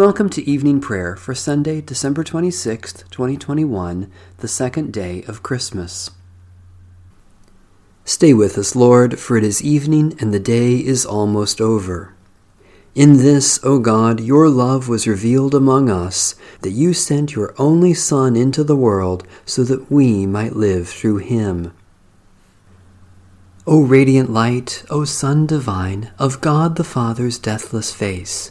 Welcome to evening prayer for Sunday, December 26th, 2021, the second day of Christmas. Stay with us, Lord, for it is evening and the day is almost over. In this, O God, your love was revealed among us, that you sent your only Son into the world so that we might live through him. O radiant light, O Sun divine, of God the Father's deathless face,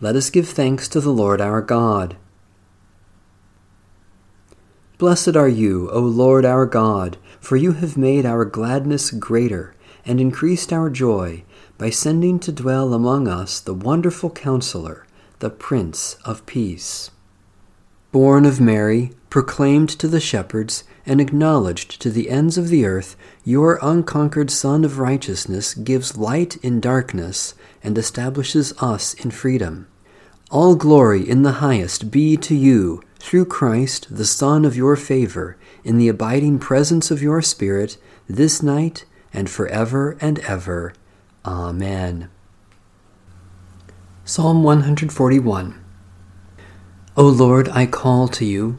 Let us give thanks to the Lord our God. Blessed are you, O Lord our God, for you have made our gladness greater and increased our joy by sending to dwell among us the wonderful Counselor, the Prince of Peace. Born of Mary, proclaimed to the shepherds, and acknowledged to the ends of the earth, your unconquered Sun of Righteousness gives light in darkness and establishes us in freedom. All glory in the highest be to you, through Christ, the Son of your favor, in the abiding presence of your Spirit, this night and forever and ever. Amen. Psalm 141 O Lord, I call to you,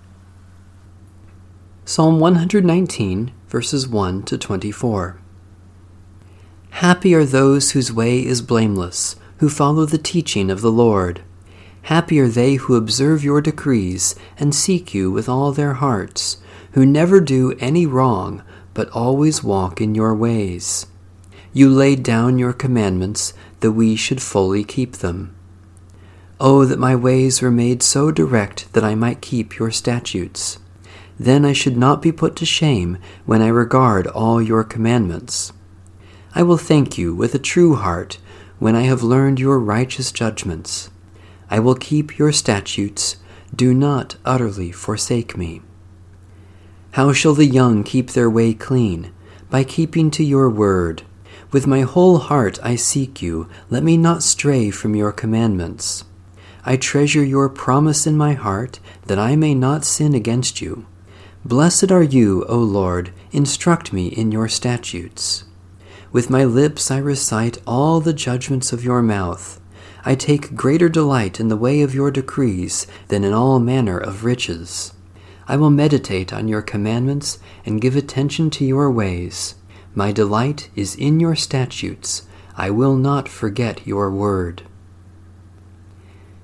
Psalm 119, verses 1 to 24. Happy are those whose way is blameless, who follow the teaching of the Lord. Happy are they who observe your decrees and seek you with all their hearts, who never do any wrong, but always walk in your ways. You laid down your commandments that we should fully keep them. Oh, that my ways were made so direct that I might keep your statutes. Then I should not be put to shame when I regard all your commandments. I will thank you with a true heart when I have learned your righteous judgments. I will keep your statutes. Do not utterly forsake me. How shall the young keep their way clean? By keeping to your word. With my whole heart I seek you. Let me not stray from your commandments. I treasure your promise in my heart, that I may not sin against you. Blessed are you, O Lord. Instruct me in your statutes. With my lips I recite all the judgments of your mouth. I take greater delight in the way of your decrees than in all manner of riches. I will meditate on your commandments and give attention to your ways. My delight is in your statutes. I will not forget your word.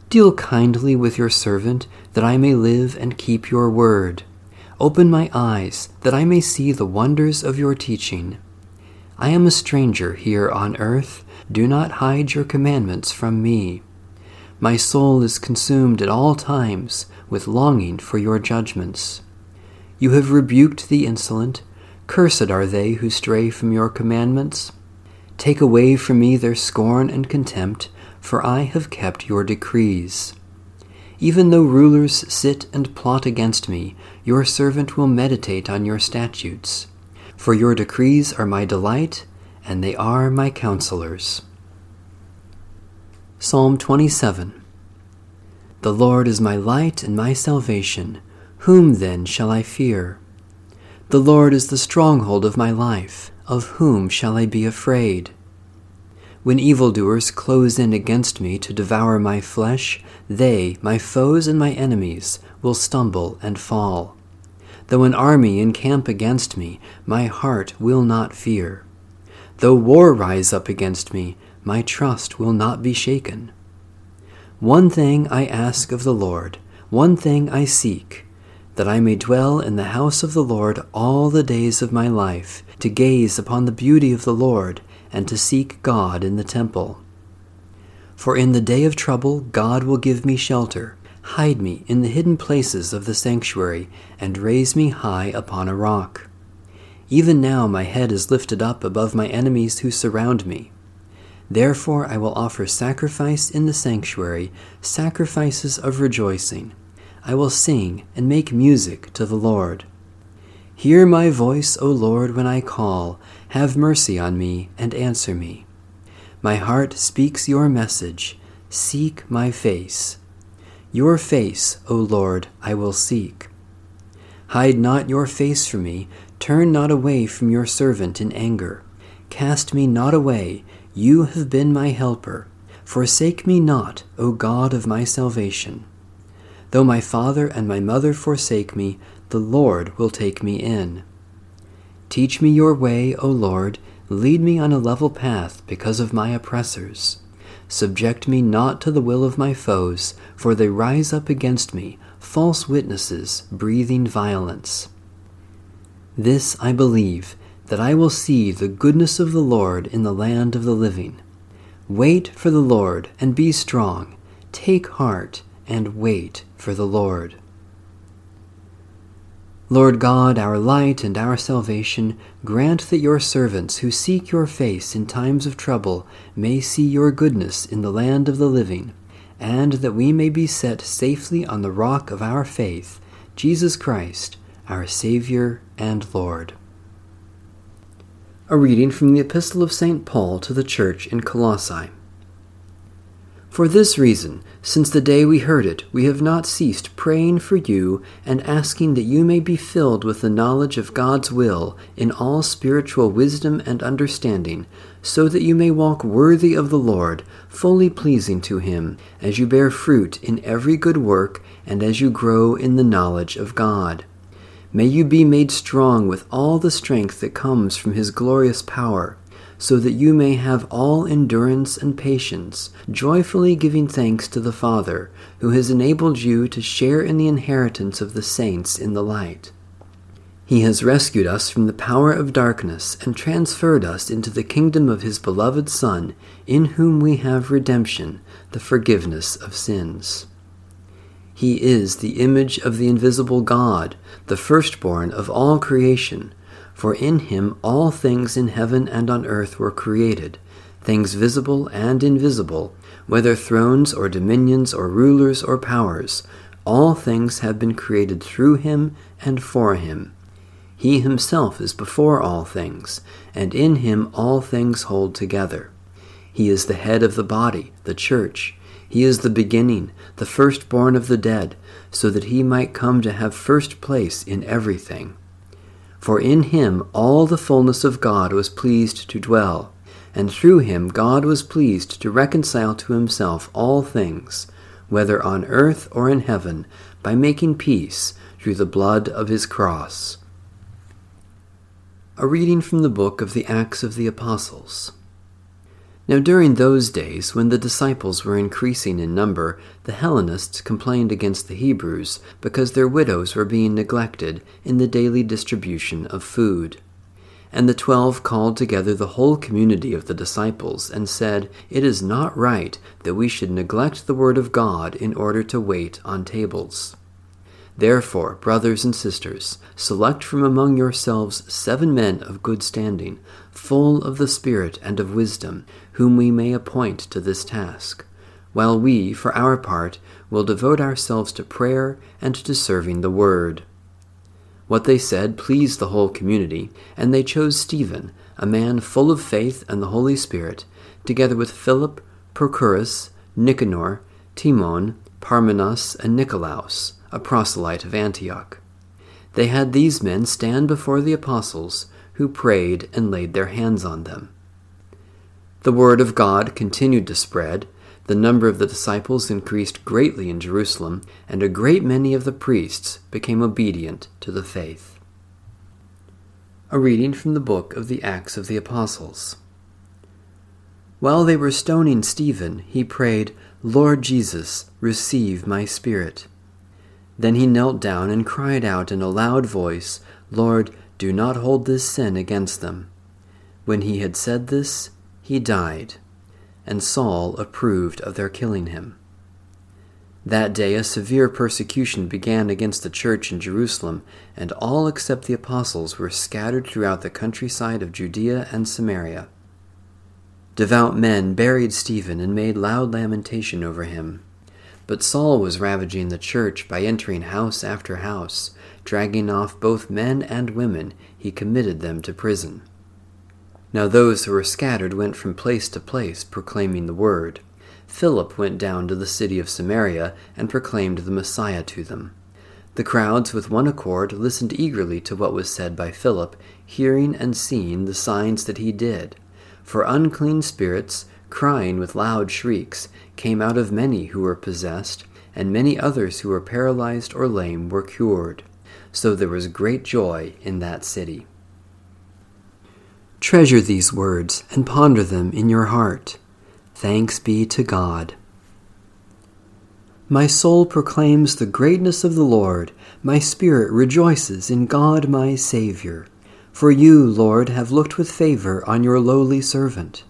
Deal kindly with your servant, that I may live and keep your word. Open my eyes, that I may see the wonders of your teaching. I am a stranger here on earth. Do not hide your commandments from me. My soul is consumed at all times with longing for your judgments. You have rebuked the insolent. Cursed are they who stray from your commandments. Take away from me their scorn and contempt, for I have kept your decrees. Even though rulers sit and plot against me, your servant will meditate on your statutes. For your decrees are my delight, and they are my counselors. Psalm 27 The Lord is my light and my salvation. Whom then shall I fear? The Lord is the stronghold of my life. Of whom shall I be afraid? When evildoers close in against me to devour my flesh, they, my foes and my enemies, will stumble and fall. Though an army encamp against me, my heart will not fear. Though war rise up against me, my trust will not be shaken. One thing I ask of the Lord, one thing I seek, that I may dwell in the house of the Lord all the days of my life, to gaze upon the beauty of the Lord, and to seek God in the temple. For in the day of trouble God will give me shelter, hide me in the hidden places of the sanctuary, and raise me high upon a rock. Even now my head is lifted up above my enemies who surround me. Therefore I will offer sacrifice in the sanctuary, sacrifices of rejoicing. I will sing and make music to the Lord. Hear my voice, O Lord, when I call. Have mercy on me and answer me. My heart speaks your message. Seek my face. Your face, O Lord, I will seek. Hide not your face from me. Turn not away from your servant in anger. Cast me not away you have been my helper. Forsake me not, O God of my salvation. Though my father and my mother forsake me, the Lord will take me in. Teach me your way, O Lord. Lead me on a level path because of my oppressors. Subject me not to the will of my foes, for they rise up against me, false witnesses, breathing violence. This I believe that I will see the goodness of the Lord in the land of the living. Wait for the Lord and be strong. Take heart and wait for the Lord. Lord God, our light and our salvation, grant that your servants who seek your face in times of trouble may see your goodness in the land of the living, and that we may be set safely on the rock of our faith, Jesus Christ, our Saviour and Lord. A reading from the Epistle of St. Paul to the Church in Colossae. For this reason, since the day we heard it, we have not ceased praying for you and asking that you may be filled with the knowledge of God's will in all spiritual wisdom and understanding, so that you may walk worthy of the Lord, fully pleasing to Him, as you bear fruit in every good work and as you grow in the knowledge of God. May you be made strong with all the strength that comes from his glorious power, so that you may have all endurance and patience, joyfully giving thanks to the Father, who has enabled you to share in the inheritance of the saints in the light. He has rescued us from the power of darkness and transferred us into the kingdom of his beloved Son, in whom we have redemption, the forgiveness of sins. He is the image of the invisible God, the firstborn of all creation. For in him all things in heaven and on earth were created, things visible and invisible, whether thrones or dominions or rulers or powers. All things have been created through him and for him. He himself is before all things, and in him all things hold together. He is the head of the body, the church he is the beginning, the firstborn of the dead, so that he might come to have first place in everything. For in him all the fullness of God was pleased to dwell, and through him God was pleased to reconcile to himself all things, whether on earth or in heaven, by making peace through the blood of his cross. A reading from the book of the Acts of the Apostles. Now, during those days, when the disciples were increasing in number, the Hellenists complained against the Hebrews because their widows were being neglected in the daily distribution of food. And the twelve called together the whole community of the disciples and said, It is not right that we should neglect the word of God in order to wait on tables. Therefore, brothers and sisters, select from among yourselves seven men of good standing, full of the Spirit and of wisdom, whom we may appoint to this task, while we, for our part, will devote ourselves to prayer and to serving the word. What they said pleased the whole community, and they chose Stephen, a man full of faith and the Holy Spirit, together with Philip, Prochorus, Nicanor, Timon, Parmenas, and Nicolaus a proselyte of Antioch. They had these men stand before the apostles, who prayed and laid their hands on them. The word of God continued to spread. The number of the disciples increased greatly in Jerusalem, and a great many of the priests became obedient to the faith. A reading from the book of the Acts of the Apostles. While they were stoning Stephen, he prayed, Lord Jesus, receive my spirit. Then he knelt down and cried out in a loud voice, Lord, do not hold this sin against them. When he had said this, he died, and Saul approved of their killing him. That day a severe persecution began against the church in Jerusalem, and all except the apostles were scattered throughout the countryside of Judea and Samaria. Devout men buried Stephen and made loud lamentation over him. But Saul was ravaging the church by entering house after house. Dragging off both men and women, he committed them to prison. Now those who were scattered went from place to place, proclaiming the word. Philip went down to the city of Samaria and proclaimed the Messiah to them. The crowds with one accord listened eagerly to what was said by Philip, hearing and seeing the signs that he did. For unclean spirits, crying with loud shrieks, came out of many who were possessed, and many others who were paralyzed or lame were cured. So there was great joy in that city. Treasure these words and ponder them in your heart. Thanks be to God. My soul proclaims the greatness of the Lord. My spirit rejoices in God my Saviour. For you, Lord, have looked with favor on your lowly servant.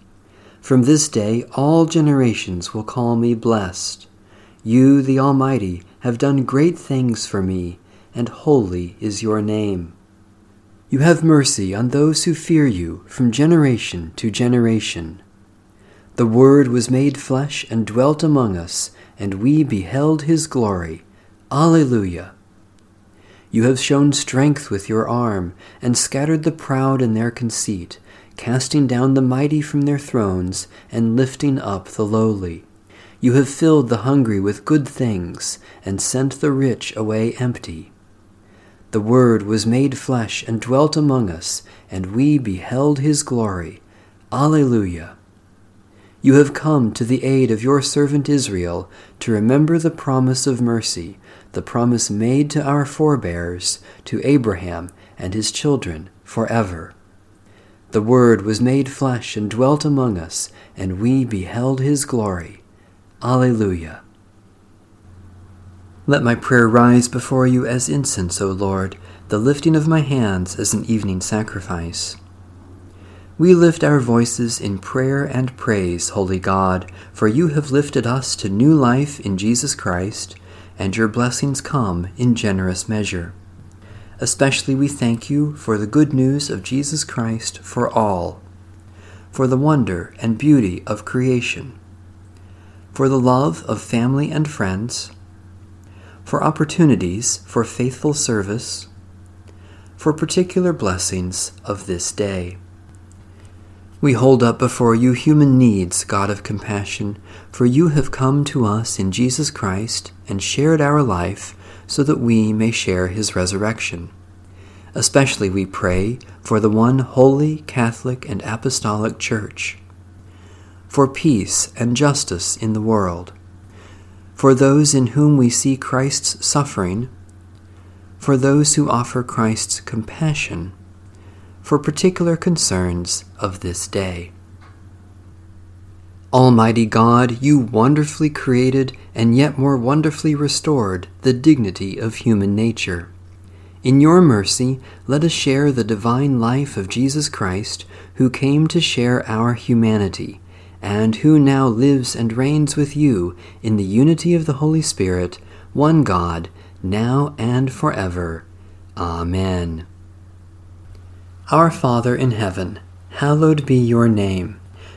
From this day all generations will call me blessed. You, the Almighty, have done great things for me, and holy is your name. You have mercy on those who fear you from generation to generation. The Word was made flesh and dwelt among us, and we beheld his glory. Alleluia. You have shown strength with your arm, and scattered the proud in their conceit casting down the mighty from their thrones, and lifting up the lowly. You have filled the hungry with good things, and sent the rich away empty. The Word was made flesh and dwelt among us, and we beheld his glory. Alleluia. You have come to the aid of your servant Israel to remember the promise of mercy, the promise made to our forebears, to Abraham and his children forever. The Word was made flesh and dwelt among us, and we beheld his glory. Alleluia. Let my prayer rise before you as incense, O Lord, the lifting of my hands as an evening sacrifice. We lift our voices in prayer and praise, Holy God, for you have lifted us to new life in Jesus Christ, and your blessings come in generous measure. Especially we thank you for the good news of Jesus Christ for all, for the wonder and beauty of creation, for the love of family and friends, for opportunities for faithful service, for particular blessings of this day. We hold up before you human needs, God of compassion, for you have come to us in Jesus Christ and shared our life so that we may share his resurrection. Especially we pray for the one holy, Catholic, and Apostolic Church, for peace and justice in the world, for those in whom we see Christ's suffering, for those who offer Christ's compassion, for particular concerns of this day. Almighty God, you wonderfully created and yet more wonderfully restored the dignity of human nature. In your mercy, let us share the divine life of Jesus Christ, who came to share our humanity, and who now lives and reigns with you in the unity of the Holy Spirit, one God, now and forever. Amen. Our Father in heaven, hallowed be your name.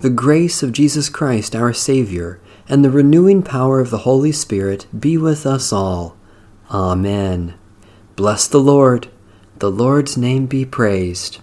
the grace of Jesus Christ our Saviour, and the renewing power of the Holy Spirit be with us all. Amen. Bless the Lord. The Lord's name be praised.